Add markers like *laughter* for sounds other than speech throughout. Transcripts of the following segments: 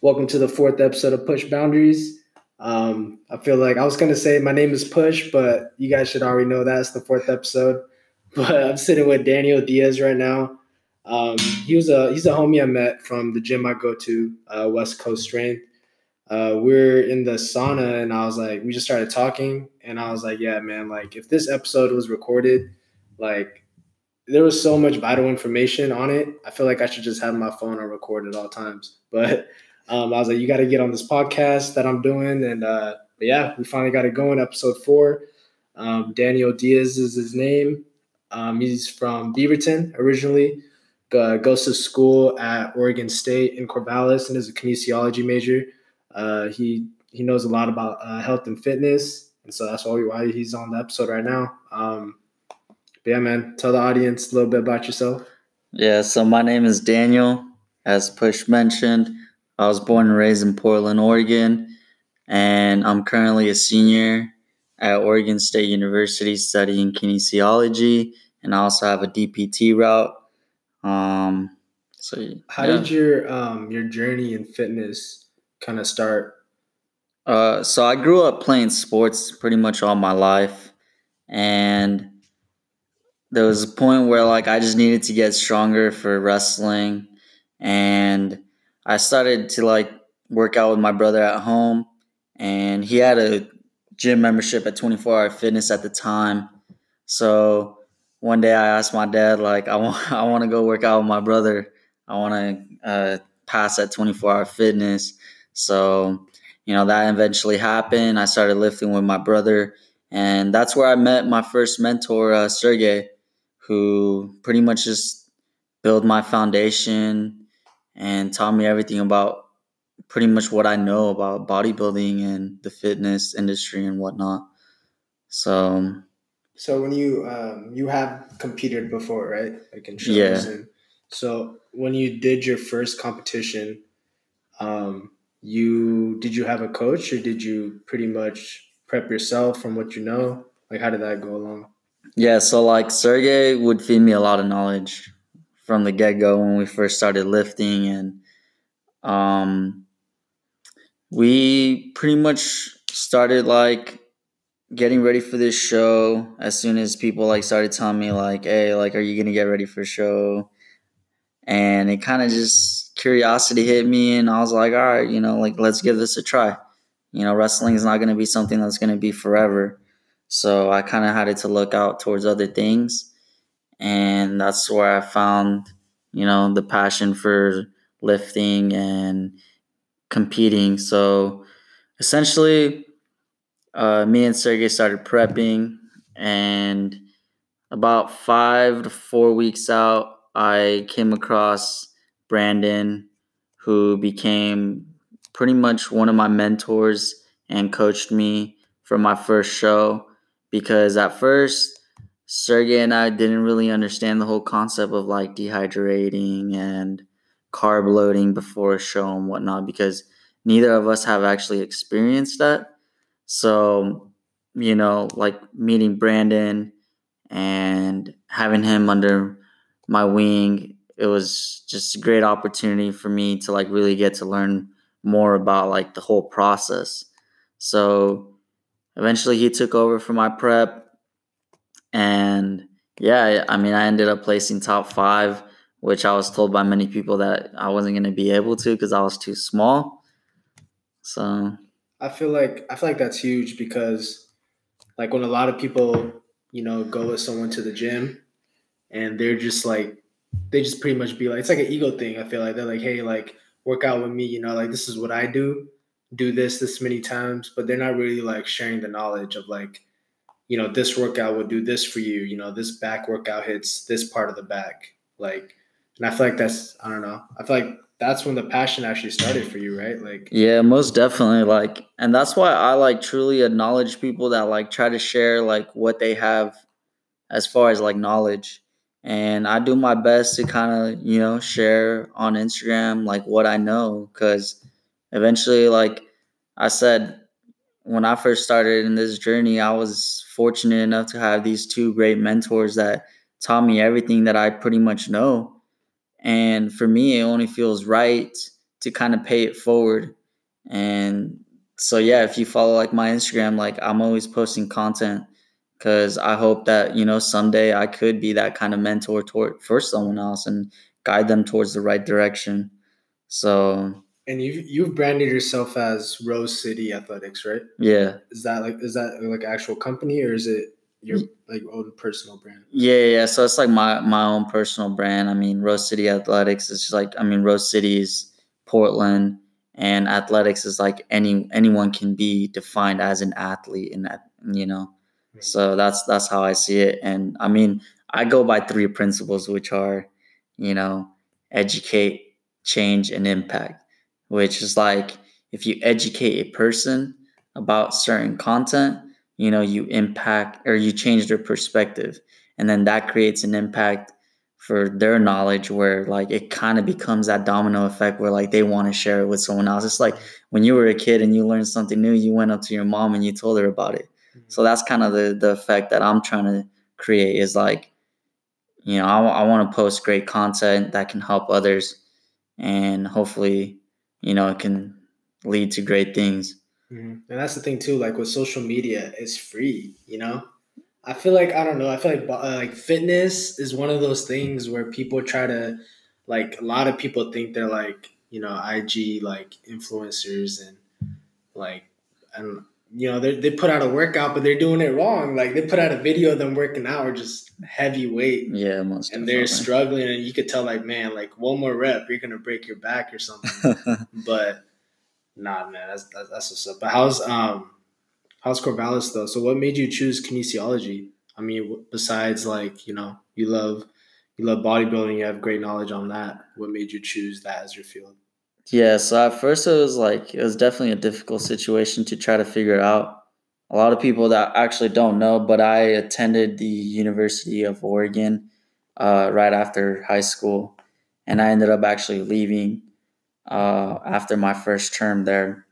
Welcome to the fourth episode of Push Boundaries. Um, I feel like I was gonna say my name is Push, but you guys should already know that's the fourth episode. *laughs* But I'm sitting with Daniel Diaz right now. Um, he was a he's a homie I met from the gym I go to, uh, West Coast Strength. Uh, we're in the sauna, and I was like, we just started talking, and I was like, yeah, man, like if this episode was recorded, like there was so much vital information on it. I feel like I should just have my phone on record at all times. *laughs* But um, I was like, you got to get on this podcast that I'm doing, and uh, yeah, we finally got it going. Episode four. Um, Daniel Diaz is his name. Um, he's from Beaverton originally. Uh, goes to school at Oregon State in Corvallis and is a kinesiology major. Uh, he he knows a lot about uh, health and fitness, and so that's why why he's on the episode right now. Um, yeah, man, tell the audience a little bit about yourself. Yeah, so my name is Daniel. As Push mentioned, I was born and raised in Portland, Oregon, and I'm currently a senior at Oregon State University studying kinesiology, and I also have a DPT route. Um, so how yeah. did your um, your journey in fitness kind of start? Uh, so I grew up playing sports pretty much all my life, and there was a point where like I just needed to get stronger for wrestling, and I started to like work out with my brother at home, and he had a gym membership at 24 Hour Fitness at the time. So one day I asked my dad, like, I want, *laughs* I want to go work out with my brother. I want to uh, pass at 24 Hour Fitness. So, you know, that eventually happened. I started lifting with my brother, and that's where I met my first mentor, uh, Sergey, who pretty much just built my foundation and taught me everything about pretty much what I know about bodybuilding and the fitness industry and whatnot. So, so when you um, you have competed before, right? Like in shows. Yeah. And so when you did your first competition, um, you did you have a coach or did you pretty much prep yourself from what you know? Like how did that go along? Yeah, so like Sergey would feed me a lot of knowledge from the get go when we first started lifting and um we pretty much started like getting ready for this show as soon as people like started telling me like hey like are you gonna get ready for show? And it kind of just curiosity hit me and i was like all right you know like let's give this a try. You know wrestling is not gonna be something that's gonna be forever. So i kind of had it to look out towards other things and that's where i found you know the passion for lifting and competing. So essentially, uh, me and Sergey started prepping, and about five to four weeks out, I came across Brandon, who became pretty much one of my mentors and coached me for my first show. Because at first, Sergey and I didn't really understand the whole concept of like dehydrating and carb loading before a show and whatnot because neither of us have actually experienced that. So, you know, like meeting Brandon and having him under my wing, it was just a great opportunity for me to like really get to learn more about like the whole process. So, eventually he took over for my prep and yeah, I mean, I ended up placing top 5 which I was told by many people that I wasn't going to be able to because I was too small. So I feel like I feel like that's huge because like when a lot of people, you know, go with someone to the gym and they're just like they just pretty much be like it's like an ego thing. I feel like they're like, hey, like work out with me, you know, like this is what I do, do this this many times, but they're not really like sharing the knowledge of like, you know, this workout would do this for you, you know, this back workout hits this part of the back. Like and I feel like that's I don't know. I feel like that's when the passion actually started for you, right? Like Yeah, most definitely. Like and that's why I like truly acknowledge people that like try to share like what they have as far as like knowledge. And I do my best to kind of, you know, share on Instagram like what I know cuz eventually like I said when I first started in this journey, I was fortunate enough to have these two great mentors that taught me everything that I pretty much know and for me, it only feels right to kind of pay it forward. And so yeah, if you follow like my Instagram, like I'm always posting content because I hope that you know someday I could be that kind of mentor toward for someone else and guide them towards the right direction. So and you've you've branded yourself as Rose City Athletics, right? Yeah. Is that like is that like actual company or is it your mm. like own personal brand? Yeah, yeah. So it's like my my own personal brand. I mean, Rose City Athletics is just like I mean, Rose City is Portland, and athletics is like any anyone can be defined as an athlete, and that you know. So that's that's how I see it, and I mean, I go by three principles, which are, you know, educate, change, and impact. Which is like if you educate a person about certain content, you know you impact or you change their perspective. And then that creates an impact for their knowledge where like it kind of becomes that domino effect where like they want to share it with someone else. It's like when you were a kid and you learned something new you went up to your mom and you told her about it. Mm-hmm. so that's kind of the the effect that i'm trying to create is like you know i, I want to post great content that can help others and hopefully you know it can lead to great things Mm-hmm. And that's the thing too. Like with social media, it's free. You know, I feel like I don't know. I feel like uh, like fitness is one of those things where people try to like a lot of people think they're like you know IG like influencers and like and you know they they put out a workout but they're doing it wrong. Like they put out a video of them working out or just heavy weight. Yeah, most and they're struggling and you could tell like man like one more rep you're gonna break your back or something. *laughs* but Nah, man, that's that's, that's what's up. But how's um how's Corvallis though? So what made you choose kinesiology? I mean, besides like you know you love you love bodybuilding, you have great knowledge on that. What made you choose that as your field? Yeah, so at first it was like it was definitely a difficult situation to try to figure out. A lot of people that actually don't know, but I attended the University of Oregon uh, right after high school, and I ended up actually leaving uh, after my first term there.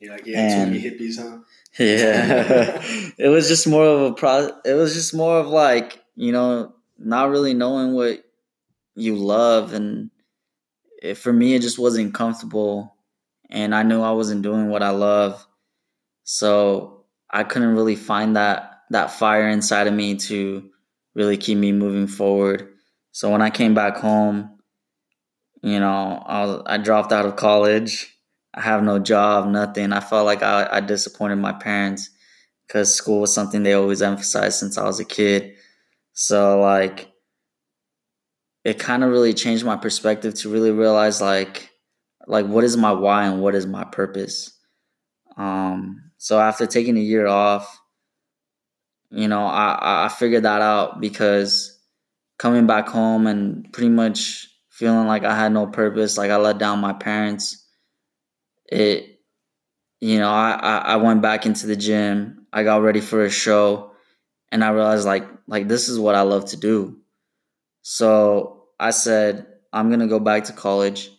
You're like, yeah, and, hippies, huh? *laughs* Yeah, *laughs* it was just more of a pro. It was just more of like you know, not really knowing what you love, and it, for me, it just wasn't comfortable, and I knew I wasn't doing what I love, so I couldn't really find that that fire inside of me to really keep me moving forward. So when I came back home, you know, I, was, I dropped out of college. I have no job, nothing. I felt like I, I disappointed my parents because school was something they always emphasized since I was a kid. So, like, it kind of really changed my perspective to really realize, like, like what is my why and what is my purpose. Um, so after taking a year off, you know, I I figured that out because coming back home and pretty much feeling like I had no purpose, like I let down my parents. It, you know, I, I, went back into the gym. I got ready for a show, and I realized like like this is what I love to do. So I said I'm gonna go back to college,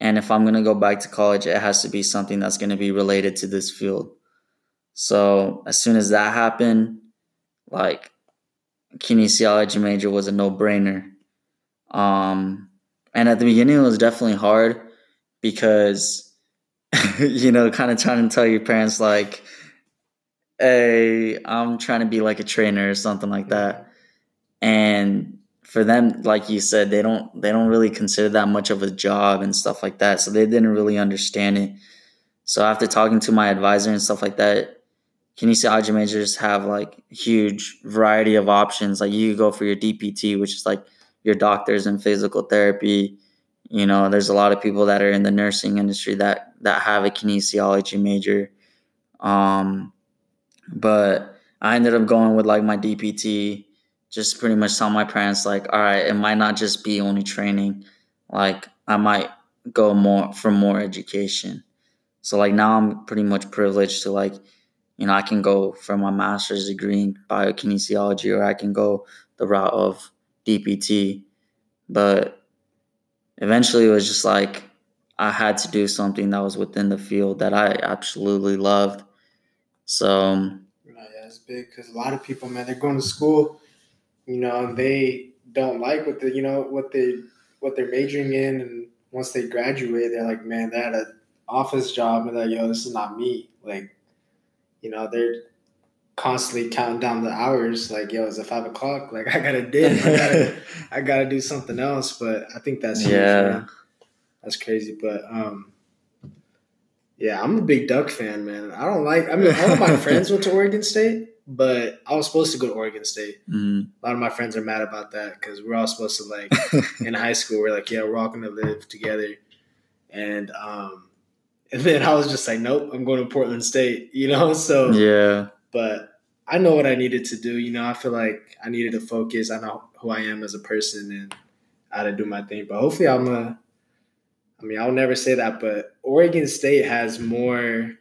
and if I'm gonna go back to college, it has to be something that's gonna be related to this field. So as soon as that happened, like kinesiology major was a no brainer. Um, and at the beginning, it was definitely hard because, *laughs* you know, kind of trying to tell your parents, like, hey, I'm trying to be like a trainer or something like that. And for them, like you said, they don't they don't really consider that much of a job and stuff like that. So they didn't really understand it. So after talking to my advisor and stuff like that, kinesiology majors have like huge variety of options. Like you go for your DPT, which is like your doctors and physical therapy. You know, there's a lot of people that are in the nursing industry that that have a kinesiology major. Um, but I ended up going with like my DPT. Just pretty much tell my parents like, all right, it might not just be only training. Like I might go more for more education. So like now I'm pretty much privileged to like, you know, I can go for my master's degree in biokinesiology or I can go the route of DPT, but eventually it was just like I had to do something that was within the field that I absolutely loved. So, um, yeah, it's big because a lot of people, man, they're going to school, you know, they don't like what the, you know, what they, what they're majoring in, and once they graduate, they're like, man, they had an office job, and they're like, yo, this is not me. Like, you know, they're constantly counting down the hours. Like, yo, it's at five o'clock. Like, I gotta dip. I gotta, *laughs* I gotta do something else. But I think that's Yeah. man. That's crazy. But um, yeah, I'm a big Duck fan, man. I don't like. I mean, all of my *laughs* friends went to Oregon State, but I was supposed to go to Oregon State. Mhm. A lot of my friends are mad about that because we're all supposed to like *laughs* in high school. We're like, yeah, we're all gonna live together, and um, and then I was just like, nope, I'm going to Portland State. You know, *laughs* so yeah. but I know what I needed to do. You know, I feel like I needed to focus. I know who I am as a person and how to do my thing. But hopefully, I'm a. I mean, I'll never say that, but Oregon State has more.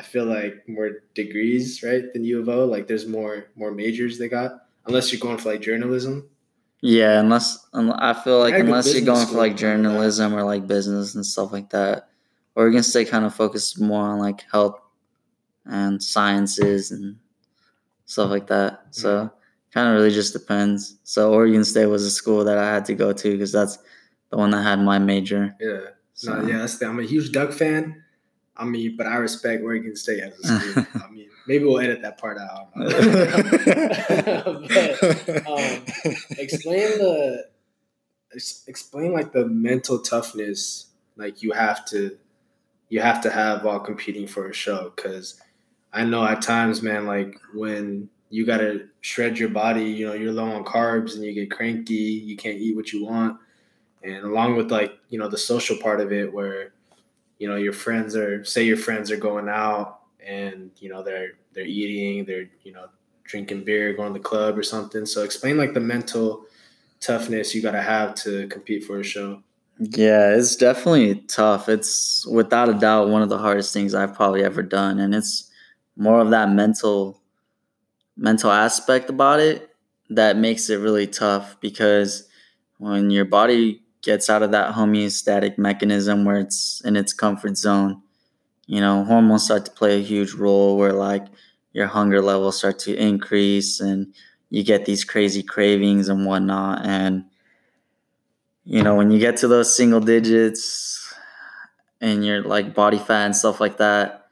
I feel like more degrees, right, than U of O. Like, there's more more majors they got. Unless you're going for like journalism. Yeah, unless un- I feel like I had a good unless you're going for like and all that. journalism or like business and stuff like that, Oregon State kind of focuses more on like health and sciences and stuff like that. So mm-hmm. kind of really just depends. So Oregon State was a school that I had to go to because that's the one that had my major. Yeah. So. No, yeah, that's the, I'm a huge Duck fan. I mean, but I respect Oregon State as a *laughs* school. I mean, maybe we'll edit that part out. *laughs* *laughs* but um, explain the ex- explain like the mental toughness like you have to you have to have while competing for a show because I know at times, man, like when you gotta shred your body, you know, you're low on carbs and you get cranky, you can't eat what you want, and along with like you know the social part of it where you know your friends are say your friends are going out and you know they're they're eating they're you know drinking beer going to the club or something so explain like the mental toughness you got to have to compete for a show Yeah, it's definitely tough. It's without a doubt one of the hardest things I've probably ever done, and it's more of that mental mental aspect about it that makes it really tough because when your body gets out of that homeostatic mechanism where it's in its comfort zone, you know, hormones start to play a huge role where like your hunger levels start to increase and you get these crazy cravings and whatnot and you know, when you get to those single digits and your like body fat and stuff like that,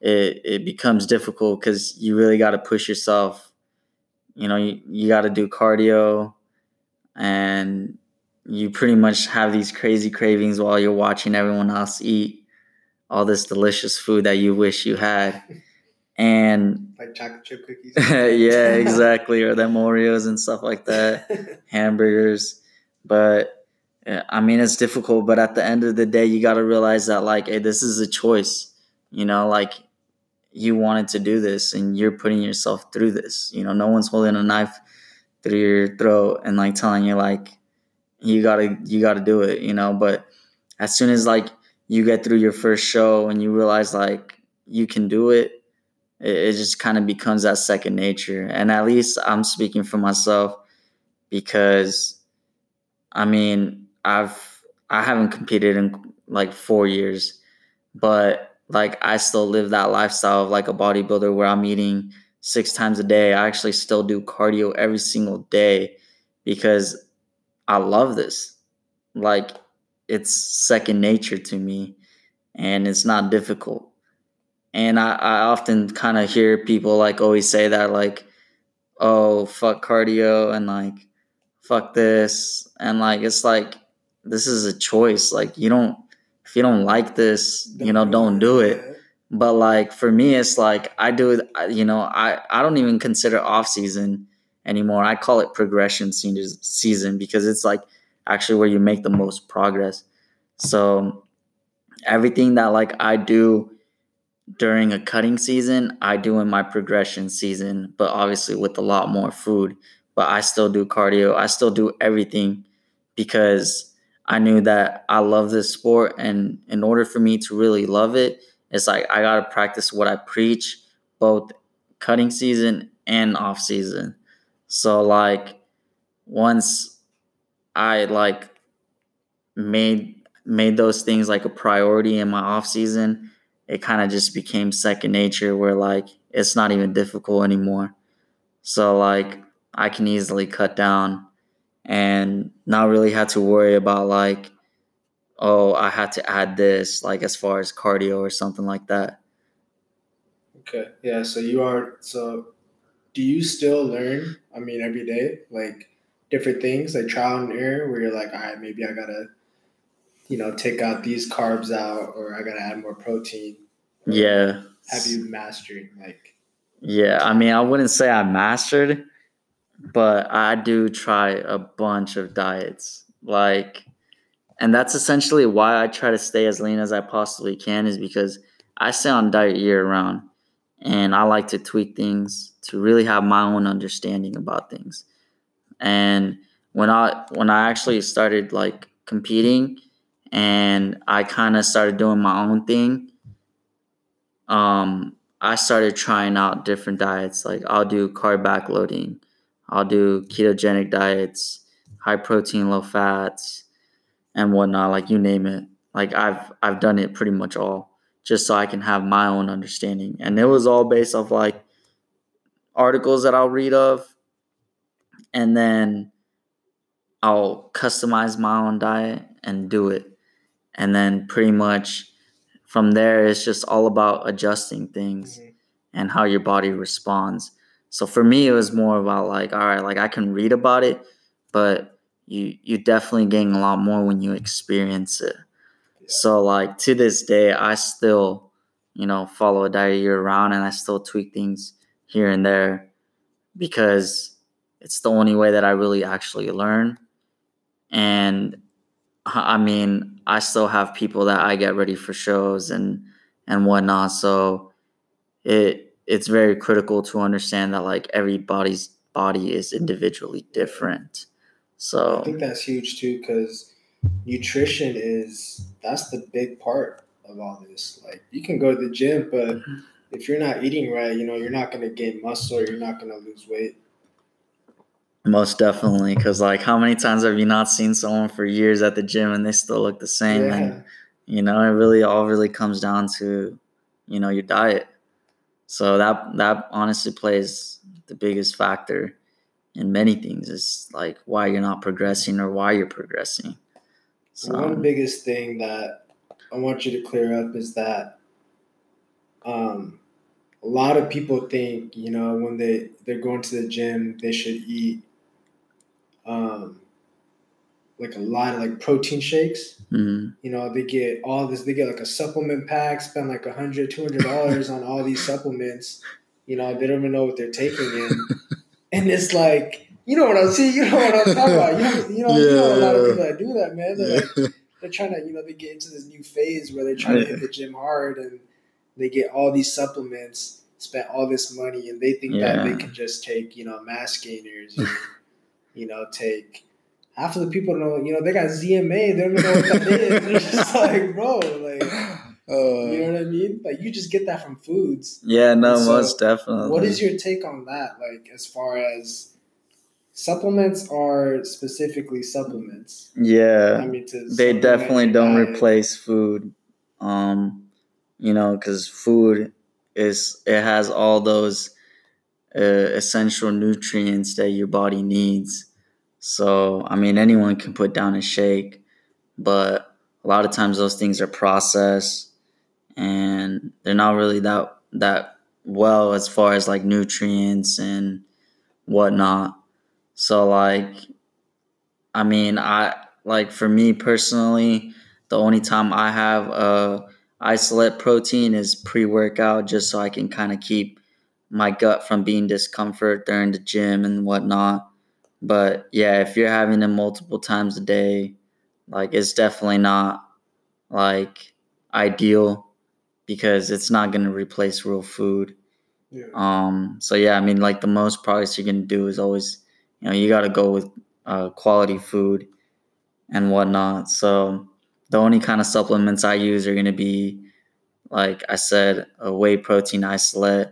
it it becomes difficult because you really got to push yourself. You know, you, you got to do cardio, and you pretty much have these crazy cravings while you're watching everyone else eat all this delicious food that you wish you had. And *laughs* like chocolate chip cookies *laughs* yeah, exactly, or them Oreos and stuff like that *laughs* hamburgers. But yeah, I mean, it's difficult. But at the end of the day, you got to realize that, like, hey, this is a choice. You know, like you wanted to do this and you're putting yourself through this. You know, no one's holding a knife through your throat and like telling you, like, you gotta, you gotta do it, you know. But as soon as like you get through your first show and you realize like you can do it, it, it just kind of becomes that second nature. And at least I'm speaking for myself because I mean, I've I haven't competed in like 4 years, but like I still live that lifestyle of like a bodybuilder where I'm eating 6 times a day. I actually still do cardio every single day because I love this. Like it's second nature to me and it's not difficult. And I, I often kind of hear people like always say that like, oh fuck cardio and like fuck this and like it's like this is a choice. Like you don't if you don't like this, you know, don't do it. But like for me, it's like I do it. You know, I I don't even consider off season anymore. I call it progression season because it's like actually where you make the most progress. So everything that like I do during a cutting season, I do in my progression season, but obviously with a lot more food. But I still do cardio. I still do everything because I knew that I love this sport and in order for me to really love it, it's like I got to practice what I preach both cutting season and off season. So like once I like made made those things like a priority in my off season, it kind of just became second nature where like it's not even difficult anymore. So like I can easily cut down and not really have to worry about like oh, I had to add this, like as far as cardio or something like that. Okay. Yeah. So you are. So do you still learn? I mean, every day, like different things, like trial and error, where you're like, all right, maybe I gotta, you know, take out these carbs out, or I gotta add more protein. Yeah. Have you mastered like? Yeah, I mean, I wouldn't say I mastered, but I do try a bunch of diets. Like, and that's essentially why I try to stay as lean as I possibly can, is because I stay on diet year round and I like to tweak things to really have my own understanding about things. And when I when I actually started like competing and I kind of started doing my own thing, um, I started trying out different diets. Like I'll do carb backloading, I'll do ketogenic diets, high protein, low fats, and whatnot. Like you name it. Like I've I've done it pretty much all just so I can have my own understanding. And it was all based off like articles that I'll read of, and then I'll customize my own diet and do it. And then pretty much from there, it's just all about adjusting things mm-hmm. and how your body responds. So for me, it was more about like, all right, like I can read about it, but you you definitely gain a lot more when you experience it. Yeah. So like to this day, I still, you know, follow a diet year round and I still tweak things here and there because it's the only way that I really actually learn. And I mean, I still have people that I get ready for shows and and whatnot. So it it's very critical to understand that like everybody's body is individually different. So I think that's huge too because nutrition is that's the big part of all this. Like you can go to the gym, but mm-hmm. If you're not eating right, you know, you're not gonna gain muscle, you're not gonna lose weight. Most definitely, because like, how many times have you not seen someone for years at the gym and they still look the same? Yeah. And you know, it really all really comes down to, you know, your diet. So that that honestly plays the biggest factor in many things. Is like why you're not progressing or why you're progressing. So, One biggest thing that I want you to clear up is that um, a lot of people think, you know, when they, they're going to the gym, they should eat um, like a lot of like protein shakes. Mm-hmm. You know, they get all this, they get like a supplement pack, spend like a hundred, two hundred dollars on all these supplements. You know, they don't even know what they're taking in. *laughs* and it's like, you know what I'm saying? You know what I'm talking about. You know, you know, yeah. you know a lot of people that do that, man. They're yeah. like, *laughs* they're trying to, you know, they get into this new phase where they're trying to hit the gym hard and they get all these supplements, spend all this money, and they think yeah. that they can just take, you know, mass gainers. *laughs* And, you know, take half of the people know, you know, they got ZMA, they don't even know what that *laughs* is. They're just like, bro, like, uh, you know what I mean? Like, you just get that from foods. Yeah, no, so most definitely. What is your take on that? Like, as far as supplements are specifically supplements. Yeah, I mean, they definitely don't diet. replace food. Um, you know, because food is it has all those uh, essential nutrients that your body needs. So, I mean, anyone can put down a shake, but a lot of times those things are processed and they're not really that that well as far as like nutrients and whatnot. So like I mean I like for me personally, the only time I have a isolate protein is pre workout just so I can kind of keep my gut from being discomfort during the gym and whatnot. But yeah, if you're having it multiple times a day, like it's definitely not like ideal because it's not gonna replace real food. Yeah. Um. So yeah, I mean, like the most progress you're gonna do is always, you know, you got to go with uh, quality food and whatnot. So the only kind of supplements I use are gonna be, like I said, a whey protein isolate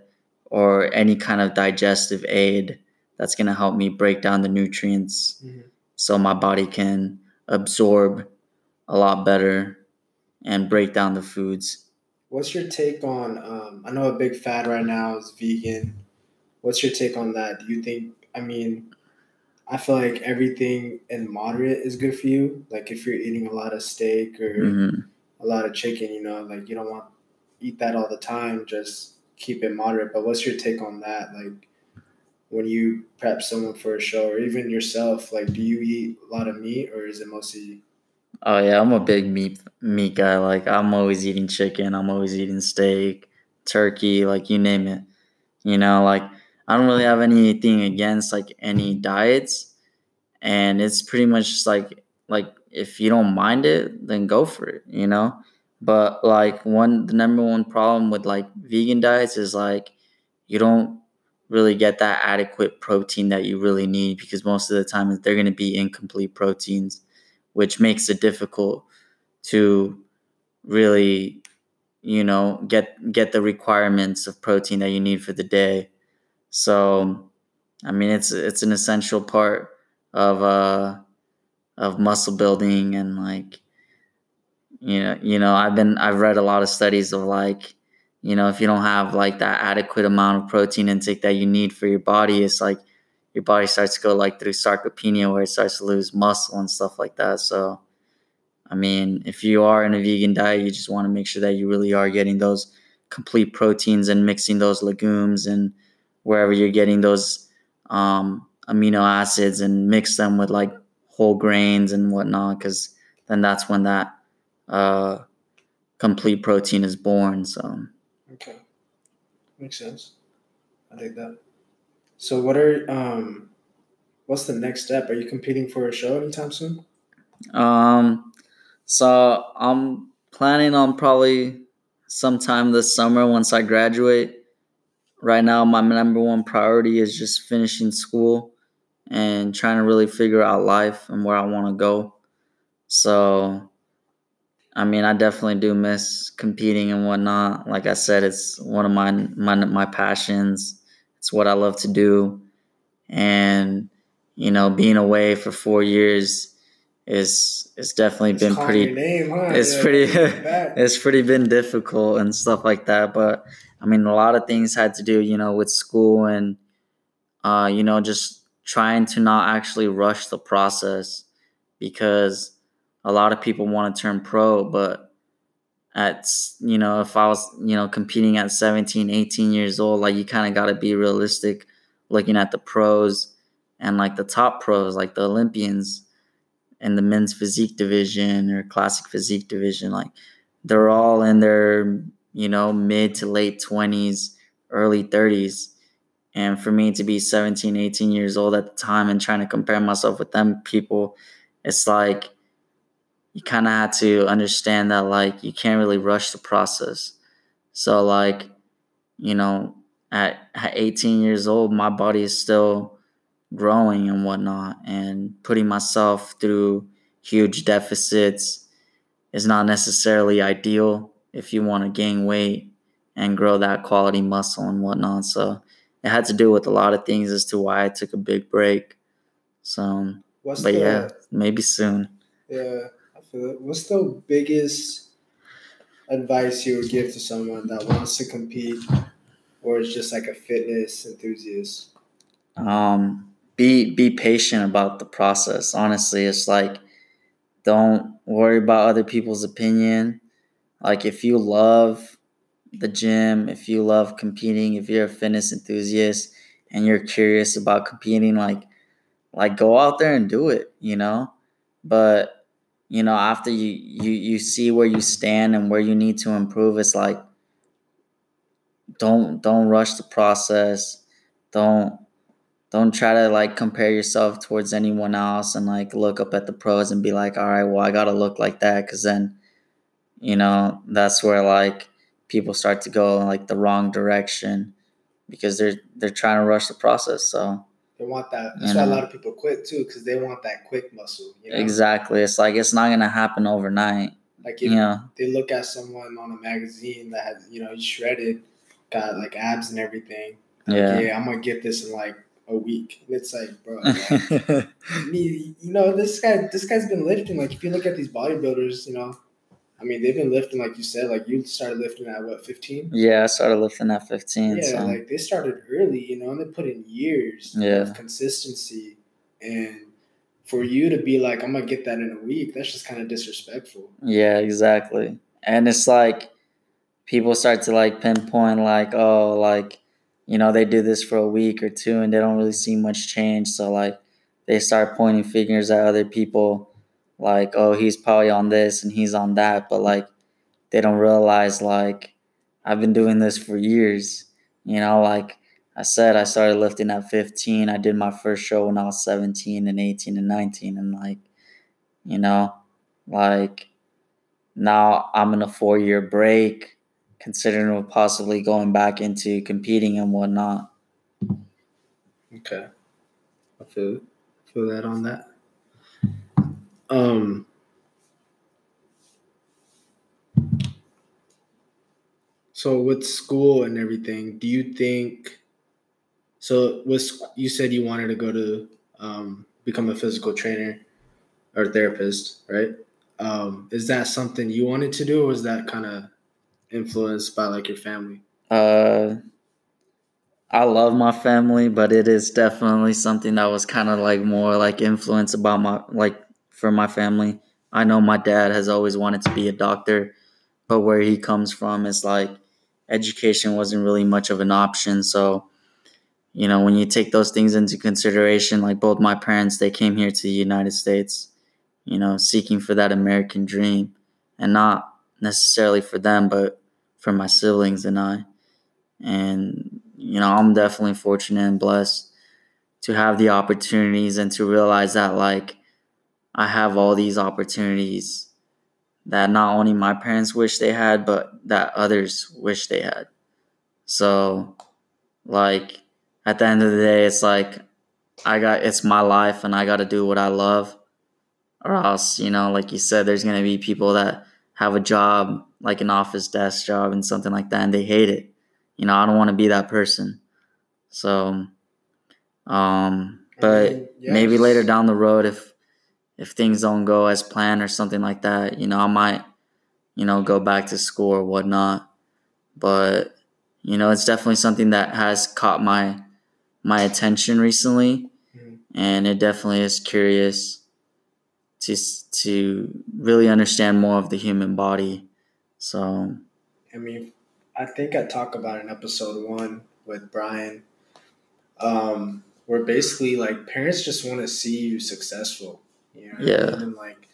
or any kind of digestive aid that's going to help me break down the nutrients mm-hmm. so my body can absorb a lot better and break down the foods. What's your take on? Um, I know a big fad right now is vegan. What's your take on that? Do you think? I mean, I feel like everything in moderate is good for you. Like if you're eating a lot of steak or hmm a lot of chicken, you know, like you don't want eat that all the time. Just keep it moderate. But what's your take on that? Like when you prep someone for a show or even yourself, like do you eat a lot of meat or is it mostly Oh yeah, I'm a big meat meat guy. Like I'm always eating chicken. I'm always eating steak, turkey, like you name it. You know, like I don't really have anything against like any diets, and it's pretty much just like like if you don't mind it, then go for it. You know, but like one the number one problem with like vegan diets is like you don't really get that adequate protein that you really need because most of the time they're going to be incomplete proteins which makes it difficult to really you know get get the requirements of protein that you need for the day so i mean it's it's an essential part of uh of muscle building and like you know you know i've been i've read a lot of studies of like you know if you don't have like that adequate amount of protein intake that you need for your body it's like your body starts to go like through sarcopenia where it starts to lose muscle and stuff like that. So i mean if you are in a vegan diet you just want to make sure that you really are getting those complete proteins and mixing those legumes and wherever you're getting those um, amino acids and mix them with like whole grains and whatnot because then that's when that uh, complete protein is born so Okay. Makes sense. I think that. So what are um what's the next step? Are you competing for a show anytime soon? Um, so I'm planning on probably sometime this summer once I graduate. Right now, my number one priority is just finishing school and trying to really figure out life and where I want to go. So, I mean, I definitely do miss competing and whatnot. Like I said, it's one of my my my passions. It's what I love to do, and you know, being away for four years is it's definitely It's been pretty name, huh? it's Yeah, pretty *laughs* it's pretty been difficult and stuff like that but i mean a lot of things had to do you know with school and uh you know just trying to not actually rush the process because a lot of people want to turn pro but at you know if i was you know competing at 17 18 years old like you kind of got to be realistic looking at the pros and like the top pros like the olympians in the men's physique division or classic physique division like they're all in their you know mid to late 20s early 30s and for me to be 17 18 years old at the time and trying to compare myself with them people it's like you kind of had to understand that like you can't really rush the process. So like you know at, at 18 years old my body is still growing and whatnot and putting myself through huge deficits is not necessarily ideal if you want to gain weight and grow that quality muscle and whatnot so it had to do with a lot of things as to why i took a big break so What's but the yeah maybe soon yeah, I feel it. What's the biggest advice you would give to someone that wants to compete or is just like a fitness enthusiast? um be be patient about the process. Honestly it's like don't worry about other people's opinion. Like if you love the gym if you love competing if you're a fitness enthusiast and you're curious about competing like like go out there and do it you know? But you know after you you you see where you stand and where you need to improve it's like don't don't rush the process. Don't don't try to like compare yourself towards anyone else and like look up at the pros and be like all right well i gotta look like that because then you know that's where like people start to go in like the wrong direction because they're they're trying to rush the process so They want that. You That's why a lot of people quit too, because they want that quick muscle. You know? exactly it's like it's not gonna happen overnight Like if you know they look at someone on a magazine that has, you know, shredded, got like abs and everything. Like, yeah yeah, I'm gonna get this in like a week. And it's like, bro, *laughs* like, me, you know, this guy, this guy's been lifting. Like, if you look at these bodybuilders, you know, I mean, they've been lifting, like you said, like you started lifting at what, 15? yeah i started lifting at 15 Yeah, so like they started early, you know, and they put in years Yeah. of consistency And for you to be like, I'm gonna get that in a week, that's just kind of disrespectful. Yeah, exactly. And it's like people start to like pinpoint like, oh, like, you know, they do this for a week or two and they don't really see much change. So like they start pointing fingers at other people like, oh, he's probably on this and he's on that, but like they don't realize like I've been doing this for years. You know, like I said, I started lifting at 15. I did my first show when I was 17 and 18 and 19. And like, you know, like now I'm in a four year break, considering possibly going back into competing and whatnot. Okay. I feel feel that on that. Um So with school and everything, do you think so was you said you wanted to go to um, become a physical trainer or therapist, right? Um, is that something you wanted to do or was that kind of influenced by like your family? Uh I love my family, but it is definitely something that was kind of like more like influence about my like for my family. I know my dad has always wanted to be a doctor, but where he comes from is like education wasn't really much of an option. So, you know, when you take those things into consideration, like both my parents, they came here to the United States, you know, seeking for that American dream and not necessarily for them, but for my siblings and I. And, you know, I'm definitely fortunate and blessed to have the opportunities and to realize that, like, I have all these opportunities that not only my parents wish they had, but that others wish they had. So, like, at the end of the day, it's like, I got, it's my life and I got to do what I love. Or else, you know, like you said, there's going to be people that have a job, like an office desk job and something like that, and they hate it. You know, I don't want to be that person. So, um, but I mean, yes. maybe later down the road, if if things don't go as planned or something like that, you know, I might, you know, go back to school or whatnot. But, you know, it's definitely something that has caught my my attention recently. Mm-hmm. And it definitely is curious to to really understand more of the human body. So I mean, I think I talked about in episode one with Brian. Um, where basically like parents just want to see you successful you know, yeah. And like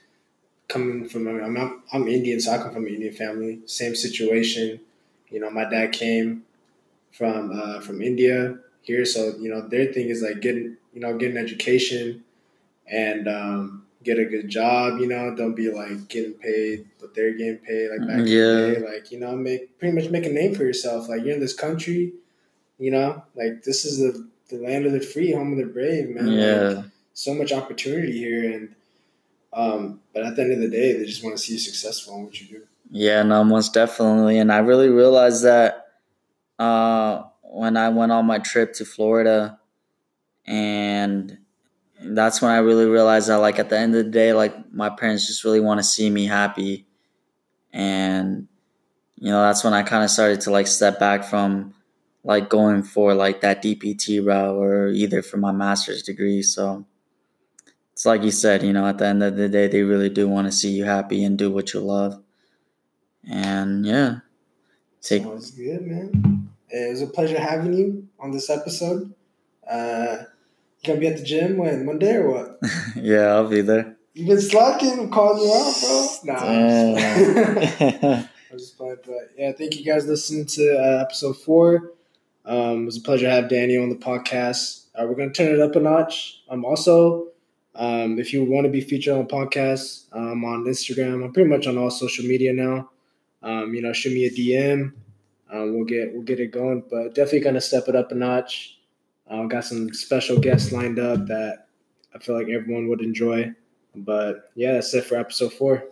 coming from, I mean, I'm, I'm Indian, so I come from an Indian family. Same situation. You know, my dad came from uh, from India here, so you know their thing is like getting you know getting education and um, get a good job. You know, don't be like getting paid what they're getting paid like back yeah. in the day. Like you know, make pretty much make a name for yourself. Like you're in this country, you know, like this is the the land of the free, home of the brave, man. Yeah. Like, so much opportunity here, and um, but at the end of the day, they just want to see you successful in what you do. Yeah, no, most definitely, and I really realized that uh, when I went on my trip to Florida, and that's when I really realized that, like, at the end of the day, like, my parents just really want to see me happy, and you know, that's when I kind of started to like step back from like going for like that DPT route or either for my master's degree. So it's like you said, you know, at the end of the day, they really do want to see you happy and do what you love. And yeah, take. Sounds good, man. It was a pleasure having you on this episode. Uh, you gonna be at the gym when Monday or what? *laughs* yeah, I'll be there. You've been slacking. I'm calling you out, bro. Nah, I'm just playing. I'm just playing. But yeah, thank you guys listening to uh, episode four. Um, it was a pleasure to have Danny on the podcast. Uh, we're gonna turn it up a notch. I'm um, also um, if you want to be featured on a podcast, um, on Instagram, I'm pretty much on all social media now. Um, you know, shoot me a DM. Um, we'll get we'll get it going, but definitely gonna step it up a notch. Uh, got some special guests lined up that I feel like everyone would enjoy. But yeah, that's it for episode four.